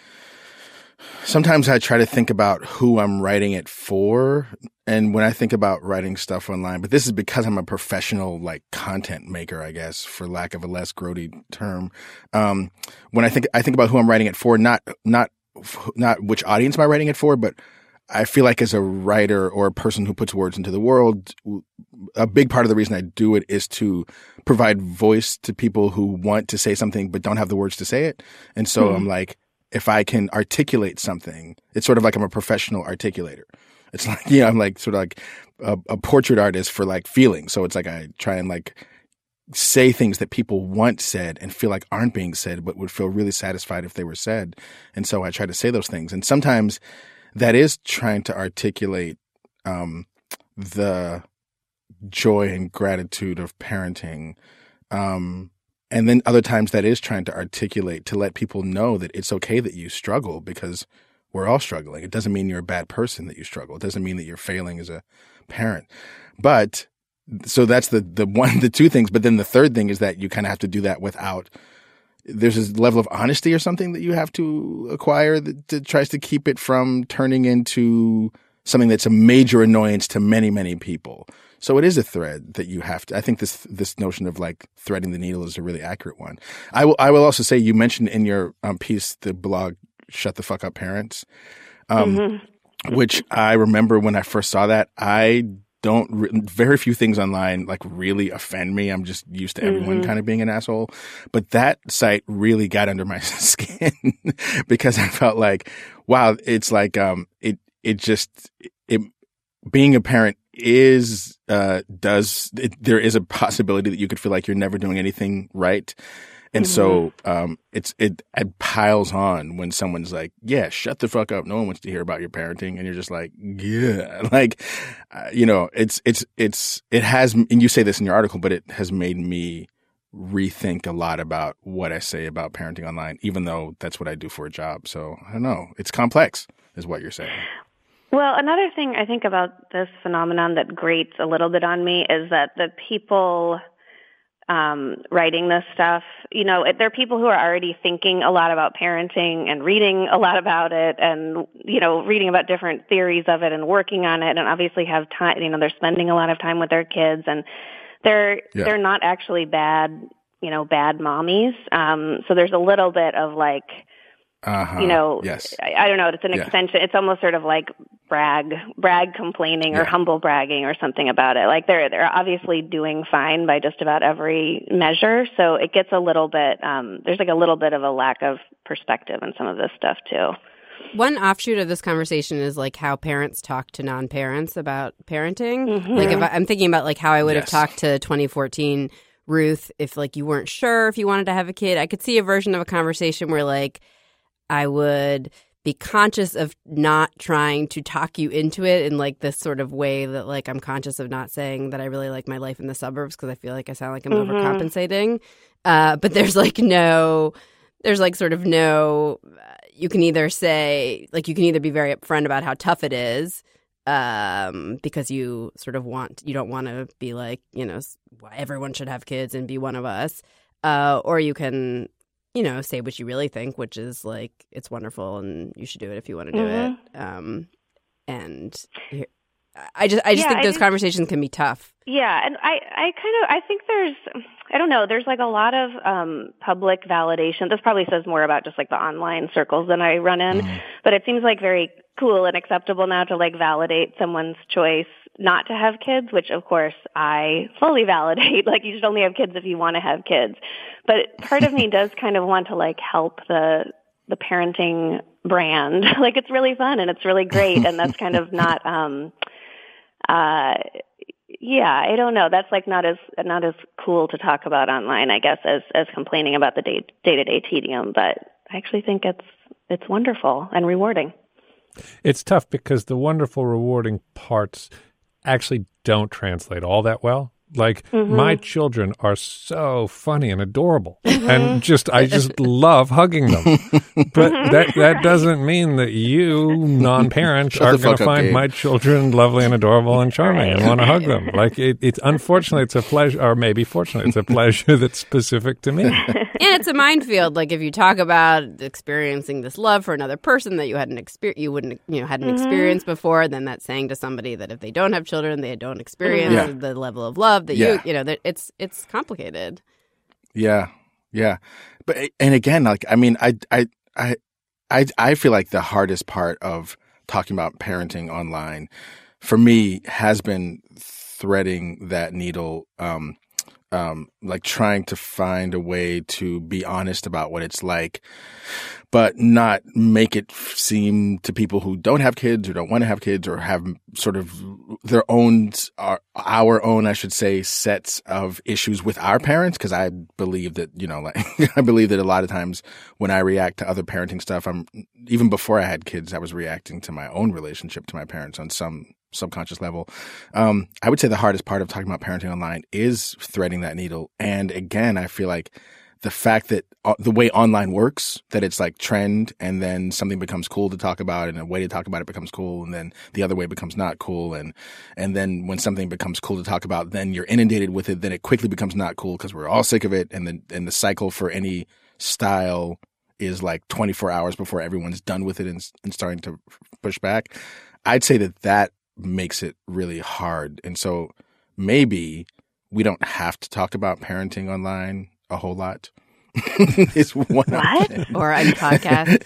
sometimes I try to think about who I'm writing it for. And when I think about writing stuff online, but this is because I'm a professional, like content maker, I guess, for lack of a less grody term. Um, when I think, I think about who I'm writing it for, not, not not which audience am I writing it for, but I feel like as a writer or a person who puts words into the world, a big part of the reason I do it is to provide voice to people who want to say something but don't have the words to say it. And so mm-hmm. I'm like, if I can articulate something, it's sort of like I'm a professional articulator. It's *laughs* like, you know, I'm like sort of like a, a portrait artist for like feeling. So it's like I try and like say things that people want said and feel like aren't being said, but would feel really satisfied if they were said. And so I try to say those things. And sometimes that is trying to articulate um, the joy and gratitude of parenting. Um, and then other times that is trying to articulate to let people know that it's okay that you struggle because we're all struggling. It doesn't mean you're a bad person that you struggle. It doesn't mean that you're failing as a parent. But so that's the the *laughs* one the two things but then the third thing is that you kind of have to do that without there's a level of honesty or something that you have to acquire that, that, tries to keep it from turning into something that's a major annoyance to many many people so it is a thread that you have to i think this this notion of like threading the needle is a really accurate one i will i will also say you mentioned in your um, piece the blog shut the fuck up parents um, mm-hmm. which i remember when i first saw that i don't re- very few things online like really offend me. I'm just used to everyone mm-hmm. kind of being an asshole. But that site really got under my *laughs* skin because I felt like, wow, it's like um it it just it being a parent is uh does it, there is a possibility that you could feel like you're never doing anything right and mm-hmm. so um, it's it, it piles on when someone's like, "Yeah, shut the fuck up. No one wants to hear about your parenting," and you're just like, "Yeah," *laughs* like uh, you know, it's it's it's it has, and you say this in your article, but it has made me rethink a lot about what I say about parenting online, even though that's what I do for a job. So I don't know. It's complex, is what you're saying. Well, another thing I think about this phenomenon that grates a little bit on me is that the people um, writing this stuff. You know, there are people who are already thinking a lot about parenting and reading a lot about it and, you know, reading about different theories of it and working on it and obviously have time, you know, they're spending a lot of time with their kids and they're, yeah. they're not actually bad, you know, bad mommies. Um, so there's a little bit of like, uh-huh. You know, yes. I, I, don't know. It's an yeah. extension. It's almost sort of like brag, brag complaining yeah. or humble bragging or something about it. Like they're they're obviously doing fine by just about every measure. So it gets a little bit. Um, there's like a little bit of a lack of perspective in some of this stuff too. One offshoot of this conversation is like how parents talk to non-parents about parenting. Mm-hmm. Like if I, am thinking about like how I would yes. have talked to 2014 Ruth, if like you weren't sure if you wanted to have a kid, I could see a version of a conversation where like I would be conscious of not trying to talk you into it in like this sort of way that like I'm conscious of not saying that I really like my life in the suburbs because I feel like I sound like I'm Mhm. overcompensating. Uh, but there's like no, there's like sort of no. Uh, you can either say like you can either be very upfront about how tough it is um because you sort of want you don't want to be like you know everyone should have kids and be one of us uh or you can you know say what you really think which is like it's wonderful and you should do it if you want to do Mhm. it um and i just i just Yeah, think I those just- conversations can be tough Yeah, and I, I kind of, I think there's, I don't know, there's like a lot of um, public validation. This probably says more about just like the online circles than I run in, but it seems like very cool and acceptable now to like validate someone's choice not to have kids, which of course I fully *laughs* validate. Like you should only have kids if you want to have kids. But part of me *laughs* does kind of want to like help the the parenting brand. *laughs* like it's really fun and it's really great, and that's kind of not. um uh yeah, I don't know. That's like not as not as cool to talk about online, I guess, as as complaining about the day to day tedium. But I actually think it's it's wonderful and rewarding. It's tough because the wonderful, rewarding parts actually don't translate all that well. Like Mm-hmm. my children are so funny and adorable, mm-hmm. and just I just *laughs* love hugging them. But mm-hmm. that that doesn't mean that you, non-parent, *laughs* Shut are going to find Gabe. my children lovely and adorable and charming and want to hug them. Like it, it's unfortunately it's a pleasure, or maybe fortunately it's a pleasure *laughs* that's specific to me. and it's a minefield like if you talk about experiencing this love for another person that you hadn't exper- you wouldn't you know hadn't mm-hmm. experienced before then that's saying to somebody that if they don't have children they don't experience Yeah. the level of love that Yeah. you you know that it's it's complicated. Yeah, yeah, but and again, like I mean, I I I I I feel like the hardest part of talking about parenting online for me has been threading that needle, um, um, like trying to find a way to be honest about what it's like, but not make it seem to people who don't have kids or don't want to have kids or have sort of their own our, our own I should say sets of issues with our parents because I believe that you know like *laughs* I believe that a lot of times when I react to other parenting stuff I'm even before I had kids I was reacting to my own relationship to my parents on some subconscious level um, I would say the hardest part of talking about parenting online is threading that needle and again I feel like the fact that uh, the way online works, that it's like trend and then something becomes cool to talk about and a way to talk about it becomes cool and then the other way becomes not cool. And, and then when something becomes cool to talk about, then you're inundated with it. Then it quickly becomes not cool because we're all sick of it. And then, and the cycle for any style is like 24 hours before everyone's done with it and, and starting to push back. I'd say that that makes it really hard. And so maybe we don't have to talk about parenting online a whole lot. *laughs* is one What? option. or on podcast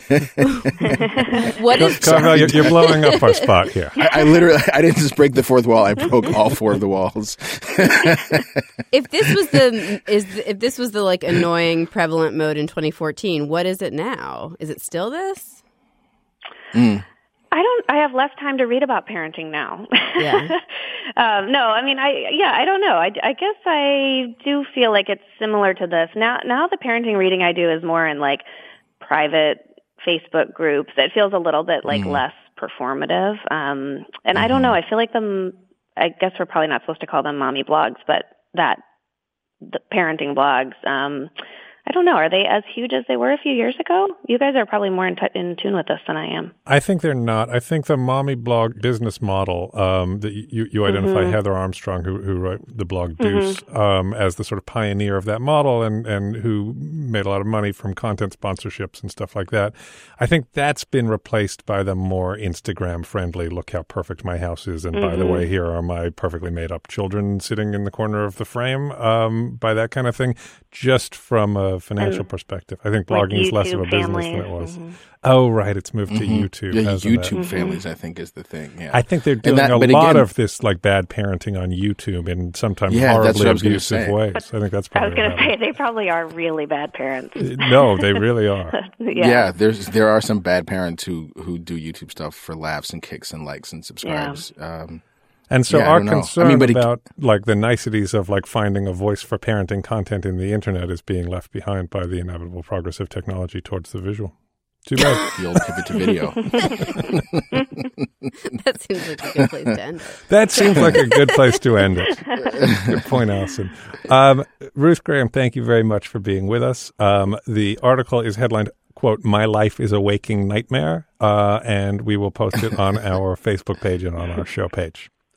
*laughs* what is Carvel, you're, you're blowing up our spot here. I, I literally, I didn't just break the fourth wall. I broke all four of the walls. *laughs* if this was the is if this was the like annoying prevalent mode in 2014 what is it now is it still this mm. I don't. I have less time to read about parenting now. Yeah. *laughs* um, no, I mean, I yeah, I don't know. I, I guess I do feel like it's similar to this. Now, now the parenting reading I do is more in like private Facebook groups. It feels a little bit like less performative. Um, and I don't know. I feel like them. I guess we're probably not supposed to call them mommy blogs, but that the parenting blogs. Um, I don't know. Are they as huge as they were a few years ago? You guys are probably more in, t- in tune with this than I am. I think they're not. I think the mommy blog business model um, that you, you identify Heather Armstrong, who, who wrote the blog Dooce, um, as the sort of pioneer of that model and, and who made a lot of money from content sponsorships and stuff like that. I think that's been replaced by the more Instagram friendly, look how perfect my house is. And by the way, here are my perfectly made up children sitting in the corner of the frame um, by that kind of thing, just from a financial perspective. I think Like blogging is less of a YouTube business than it was. Mhm. Oh, right. It's moved to YouTube. yeah, hasn't it? YouTube families, I think, is the thing. Yeah. I think they're doing that- a lot again- of this like bad parenting on YouTube in sometimes Yeah, horribly what I was gonna abusive say. ways. I think that's I was going to say they probably are really bad parents. No, they *laughs* really are. yeah. there's there are some bad parents who who do YouTube stuff for laughs and kicks and likes and subscribes. Um, And so Yeah, our don't. I concern mean, but it- about like the niceties of like finding a voice for parenting content in the internet is being left behind by the inevitable progress of technology towards the visual. Too bad. *laughs* The old pivot to video. *laughs* *laughs* that seems like a good place to end it. that seems like a good place to end it. Good point, Allison. Um, Ruth Graham, thank you very much for being with us. Um, the article is headlined, quote, My Life is a Waking Nightmare, uh, and we will post it on our Facebook page and on our show page.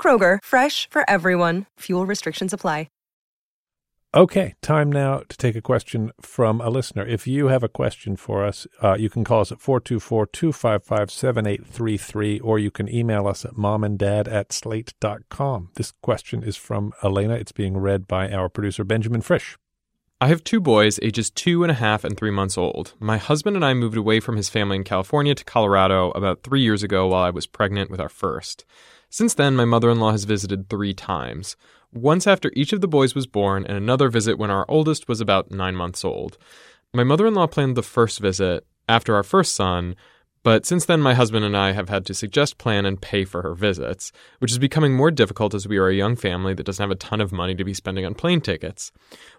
Kroger, fresh for everyone. Fuel restrictions apply. Okay, time now to take a question from a listener. If you have a question for us, uh, you can call us at 424 255 7833, or you can email us at momanddad at slate.com. This question is from Elena. It's being read by our producer, Benjamin Frisch. I have two boys, ages two and a half and three months old. My husband and I moved away from his family in California to Colorado about three years ago while I was pregnant with our first. Since then, my mother in law has visited three times once after each of the boys was born, and another visit when our oldest was about nine months old. My mother in law planned the first visit after our first son, but since then, my husband and I have had to suggest, plan, and pay for her visits, which is becoming more difficult as we are a young family that doesn't have a ton of money to be spending on plane tickets.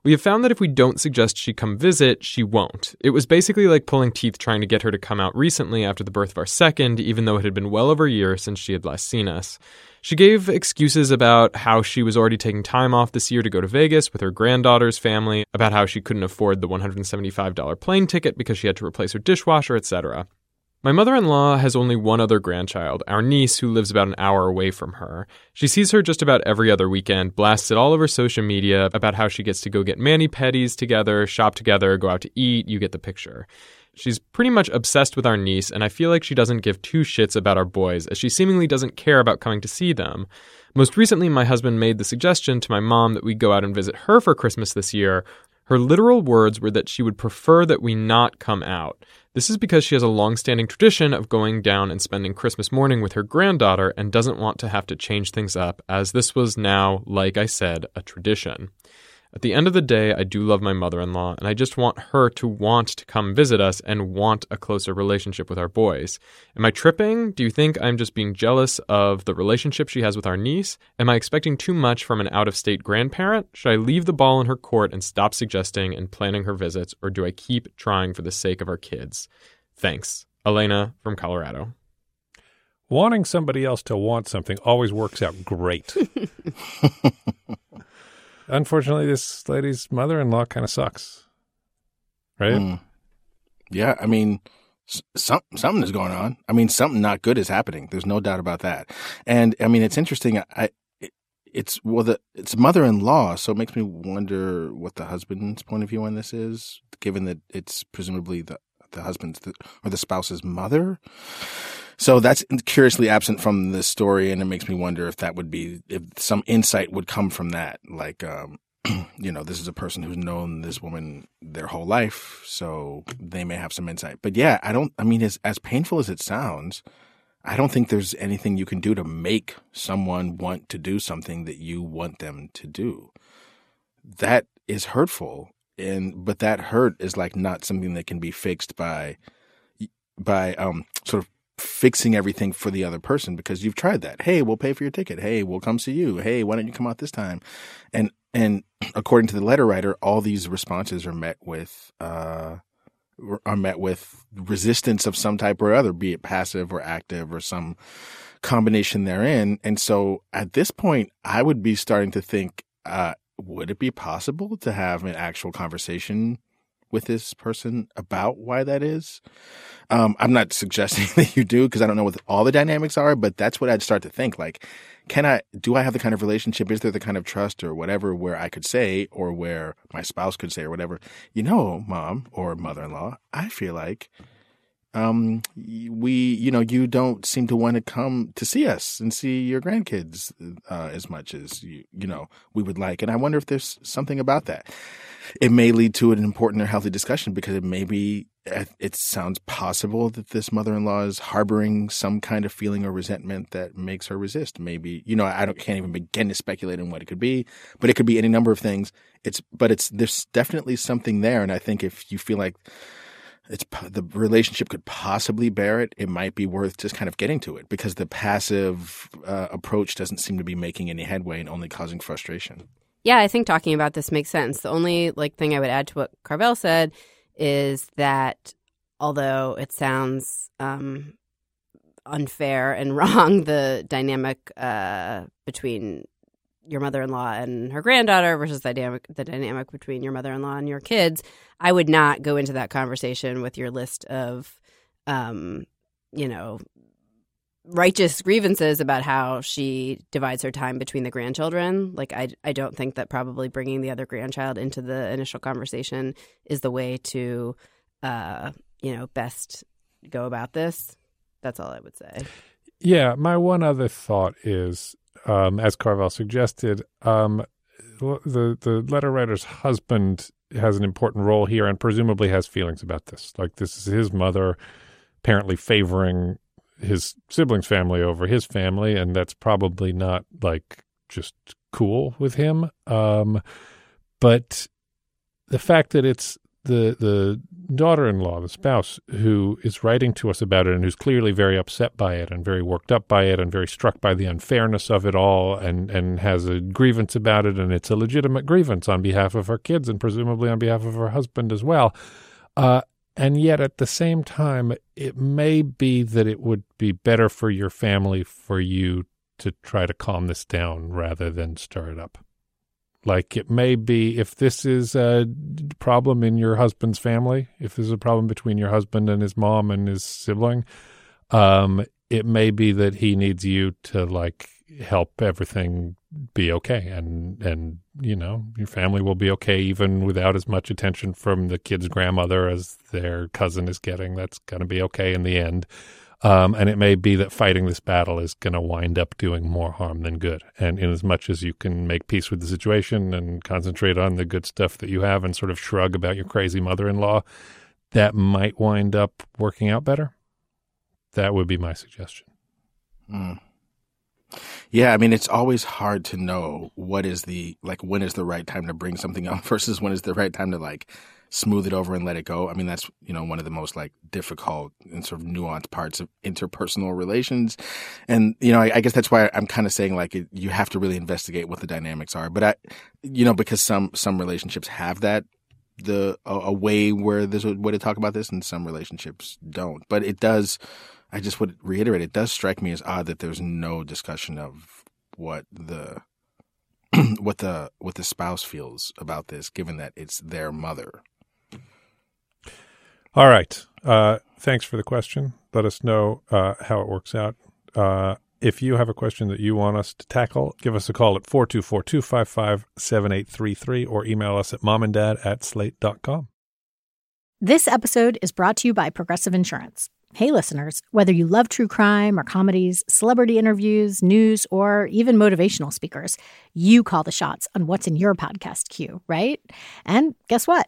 We have found that if we don't suggest she come visit, she won't. It was basically like pulling teeth trying to get her to come out recently after the birth of our second, even though it had been well over a year since she had last seen us. She gave excuses about how she was already taking time off this year to go to Vegas with her granddaughter's family, about how she couldn't afford the $175 plane ticket because she had to replace her dishwasher, etc. My mother in law has only one other grandchild, our niece, who lives about an hour away from her. She sees her just about every other weekend, blasts it all over social media about how she gets to go get mani pedis together, shop together, go out to eat. You get the picture. She's pretty much obsessed with our niece, and I feel like she doesn't give two shits about our boys, as she seemingly doesn't care about coming to see them. Most recently, my husband made the suggestion to my mom that we go out and visit her for Christmas this year. Her literal words were that she would prefer that we not come out. This is because she has a long-standing tradition of going down and spending Christmas morning with her granddaughter and doesn't want to have to change things up, as this was now, like I said, a tradition. At the end of the day, I do love my mother in law, and I just want her to want to come visit us and want a closer relationship with our boys. Am I tripping? Do you think I'm just being jealous of the relationship she has with our niece? Am I expecting too much from an out of state grandparent? Should I leave the ball in her court and stop suggesting and planning her visits, or do I keep trying for the sake of our kids? Thanks. Elena from Colorado. Wanting somebody else to want something always works out great. *laughs* Unfortunately, this lady's mother in law kind of sucks. Right? Mm. Yeah, I mean, some, something is going on. I mean, something not good is happening. There's no doubt about that. And I mean, it's interesting. I, it, it's well, the it's mother-in-law, so it makes me wonder what the husband's point of view on this is, given that it's presumably the the husband's the, or the spouse's mother. So that's curiously absent from the story, and it makes me wonder if that would be if some insight would come from that, like. um *clears throat* you know, this is a person who's known this woman their whole life, so they may have some insight. But yeah, I don't, I mean, as, as painful as it sounds, I don't think there's anything you can do to make someone want to do something that you want them to do. That is hurtful. And, but that hurt is like not something that can be fixed by, by, um, sort of fixing everything for the other person because you've tried that. Hey, we'll pay for your ticket. Hey, we'll come see you. Hey, why don't you come out this time? And and *clears throat* according to the letter writer, all these responses are met with uh are met with resistance of some type or other, be it passive or active or some combination therein. And so at this point, I would be starting to think, uh, would it be possible to have an actual conversation with this person about why that is? Um, I'm not *laughs* suggesting that you do because I don't know what all the dynamics are, but that's what I'd start to think. Like, can I, do I have the kind of relationship? Is there the kind of trust or whatever where I could say, or where my spouse could say, or whatever, you know, mom or mother in law, I feel like um, we, you know, you don't seem to want to come to see us and see your grandkids uh, as much as you, you know, we would like. And I wonder if there's something about that. It may lead to an important or healthy discussion because it may be, it sounds possible that this mother-in-law is harboring some kind of feeling or resentment that makes her resist. Maybe, you know, I don't, can't even begin to speculate on what it could be, but it could be any number of things. It's, but it's, there's definitely something there. And I think if you feel like, it's the relationship could possibly bear it, it might be worth just kind of getting to it because the passive uh, approach doesn't seem to be making any headway and only causing frustration. Yeah, I think talking about this makes sense. The only like thing I would add to what Carvel said is that although it sounds um, unfair and *laughs* wrong, the dynamic uh, between your mother-in-law and her granddaughter versus the dynamic the dynamic between your mother-in-law and your kids i would not go into that conversation with your list of um you know righteous grievances about how she divides her time between the grandchildren. Like i i don't think that probably bringing the other grandchild into the initial conversation is the way to uh you know best go about this. That's all i would say. Yeah my one other thought is um, as Carvel suggested, um, the the letter writer's husband has an important role here, and presumably has feelings about this. Like this is his mother, apparently favoring his siblings' family over his family, and that's probably not like just cool with him. Um, but the fact that it's the the daughter-in-law, the spouse, who is writing to us about it and who's clearly very upset by it and very worked up by it and very struck by the unfairness of it all and and has a grievance about it and it's a legitimate grievance on behalf of her kids and presumably on behalf of her husband as well. Uh, and yet at the same time, it may be that it would be better for your family for you to try to calm this down rather than stir it up. Like it may be if this is a problem in your husband's family, if there's a problem between your husband and his mom and his sibling, um, it may be that he needs you to like help everything be okay. And and you know your family will be okay even without as much attention from the kid's grandmother as their cousin is getting. That's going to be okay in the end um, and it may be that fighting this battle is going to wind up doing more harm than good. And in as much as you can make peace with the situation and concentrate on the good stuff that you have and sort of shrug about your crazy mother in law, that might wind up working out better. That would be my suggestion. Mm. Yeah, I mean, it's always hard to know what is the, like, when is the right time to bring something up *laughs* versus when is the right time to, like, smooth it over and let it go. I mean, that's, you know, one of the most like difficult and sort of nuanced parts of interpersonal relations. And, you know, I, I guess that's why I'm kind of saying like it, you have to really investigate what the dynamics are. But I, you know, because some, some relationships have that, the, a, a way where there's a way to talk about this and some relationships don't. But it does, I just would reiterate, it does strike me as odd that there's no discussion of what the, *clears throat* what the what the spouse feels about this, given that it's their mother. All right. Uh, thanks for the question. Let us know uh, how it works out. Uh, if you have a question that you want us to tackle, give us a call at 424 255 7833 or email us at momanddad at slate.com. This episode is brought to you by Progressive Insurance. Hey, listeners, whether you love true crime or comedies, celebrity interviews, news, or even motivational speakers, you call the shots on what's in your podcast queue, right? And guess what?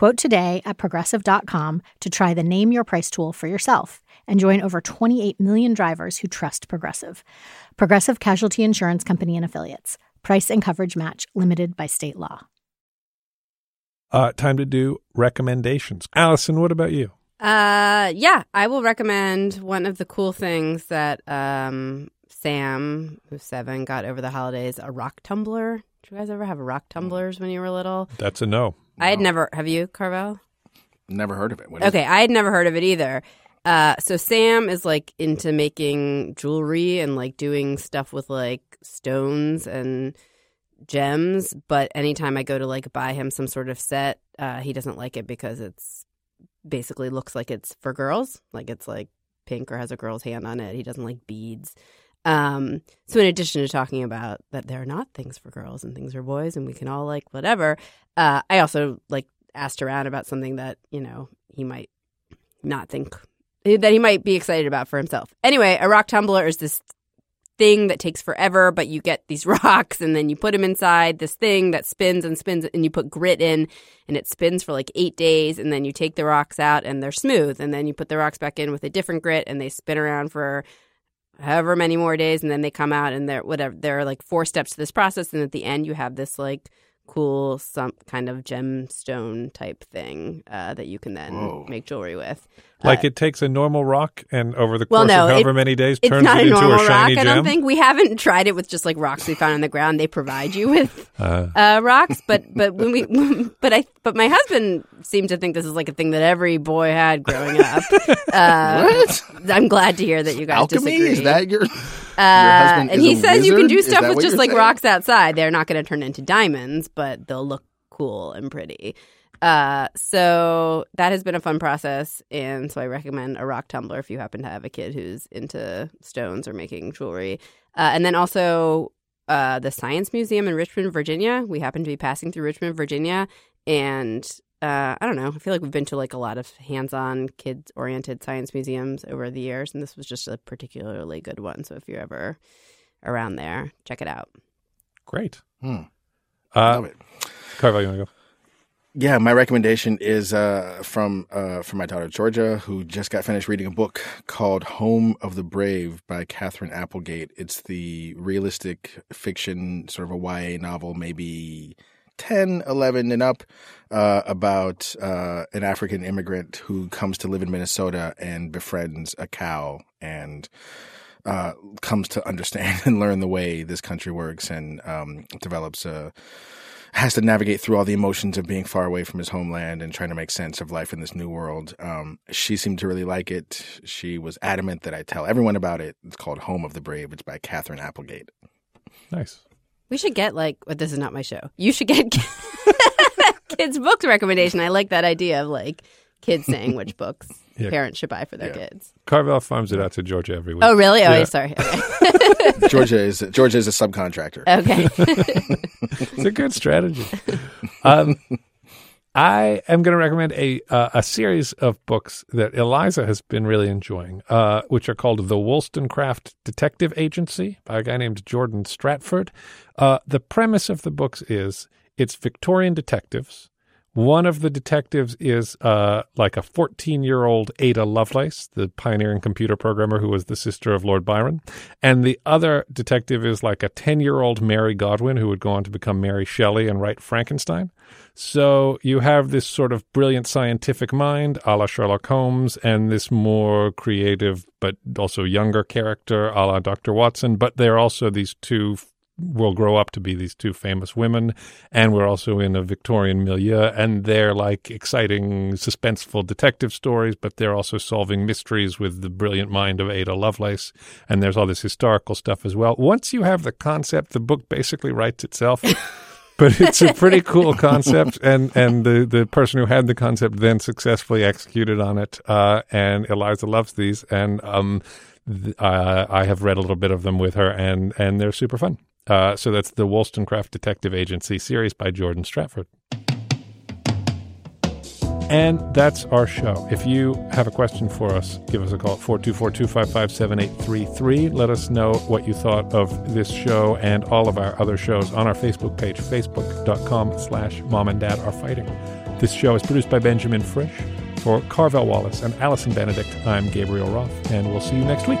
Quote today at progressive.com to try the Name Your Price tool for yourself and join over 28 million drivers who trust Progressive. Progressive Casualty Insurance Company and Affiliates. Price and coverage match limited by state law. Uh, time to do recommendations. Allison, what about you? Uh, yeah, I will recommend one of the cool things that um, Sam, who's seven, got over the holidays a rock tumbler. Did you guys ever have rock tumblers when you were little? That's a no. I had never. Have you, Carvel? Never heard of it. What okay, I had never heard of it either. Uh, so Sam is like into making jewelry and like doing stuff with like stones and gems. But anytime I go to like buy him some sort of set, uh, he doesn't like it because it's basically looks like it's for girls, like it's like pink or has a girl's hand on it. He doesn't like beads. Um, so in addition to talking about that there are not things for girls and things for boys and we can all like whatever, uh, I also like asked around about something that, you know, he might not think that he might be excited about for himself. Anyway, a rock tumbler is this thing that takes forever, but you get these *laughs* rocks and then you put them inside this thing that spins and spins and you put grit in and it spins for like eight days and then you take the rocks out and they're smooth and then you put the rocks back in with a different grit and they spin around for however many more days and then they come out and they're whatever there are like four steps to this process and at the end you have this like cool some kind of gemstone type thing uh, that you can then Whoa. make jewelry with Like Uh, it takes a normal rock and over the well, course no, of however it- many days turns it into a shiny rock. gem. I don't think we haven't tried it with just like rocks we found on the ground. They provide you with Uh, uh, rocks, but but when we *laughs* but I but my husband seemed to think this is like a thing that every boy had growing up. *laughs* Uh, What? I'm glad to hear that you guys Alchemy? disagree. Is that your? Uh, husband and he says you can do stuff with just like saying? rocks outside. They're not going to turn into diamonds, but they'll look cool and pretty. Uh, so that has been a fun process, and so I recommend a rock tumbler if you happen to have a kid who's into stones or making jewelry. Uh, and then also uh, the Science Museum in Richmond, Virginia. We happen to be passing through Richmond, Virginia, and uh, I don't know. I feel like we've been to like a lot of hands-on, kids-oriented science museums over the years, and this was just a particularly good one. So if you're ever around there, check it out. great. Hmm. Uh, Love it. Carvel, you want to go? Yeah, my recommendation is uh, from uh, from my daughter Georgia, who just got finished reading a book called "Home of the Brave" by Katherine Applegate. It's the realistic fiction, sort of a YA novel, maybe 10, 11 and up, uh, about uh, an African immigrant who comes to live in Minnesota and befriends a cow and uh, comes to understand *laughs* and learn the way this country works and um, develops a has to navigate through all the emotions of being far away from his homeland and trying to make sense of life in this new world. Um, she seemed to really like it. She was adamant that I tell everyone about it. It's called Home of the Brave. It's by Katherine Applegate. Nice. We should get like, but this is not my show. You should get *laughs* kids' books recommendation. I like that idea of like kids saying which books Yeah. parents should buy for their Yeah. kids. Carvel farms it out to Georgia every week. Oh, really? Oh, Yeah. sorry. Okay. *laughs* Georgia is Georgia is a subcontractor. okay. *laughs* *laughs* it's a good strategy. Um, I am going to recommend a uh, a series of books that Eliza has been really enjoying, uh, which are called The Wollstonecraft Detective Agency by a guy named Jordan Stratford. Uh, the premise of the books is it's Victorian detectives. One of the detectives is uh, like a 14 year old Ada Lovelace, the pioneering computer programmer who was the sister of Lord Byron. And the other detective is like a 10 year old Mary Godwin who would go on to become Mary Shelley and write Frankenstein. So you have this sort of brilliant scientific mind a la Sherlock Holmes and this more creative but also younger character a la Dr. Watson. But they're also these two will grow up to be these two famous women and we're also in a victorian milieu and they're like exciting suspenseful detective stories but they're also solving mysteries with the brilliant mind of ada lovelace and there's all this historical stuff as well once you have the concept the book basically writes itself *laughs* but it's a pretty cool concept and and the the person who had the concept then successfully executed on it uh and eliza loves these and um th- uh, I have read a little bit of them with her, and and they're super fun. Uh, so that's the Wollstonecraft Detective Agency series by Jordan Stratford. And that's our show. If you have a question for us, give us a call at 424 255 7833. Let us know what you thought of this show and all of our other shows on our Facebook page, facebook.com slash mom and dad are fighting. This show is produced by Benjamin Frisch. For Carvel Wallace and Allison Benedikt, I'm Gabriel Roth, and we'll see you next week.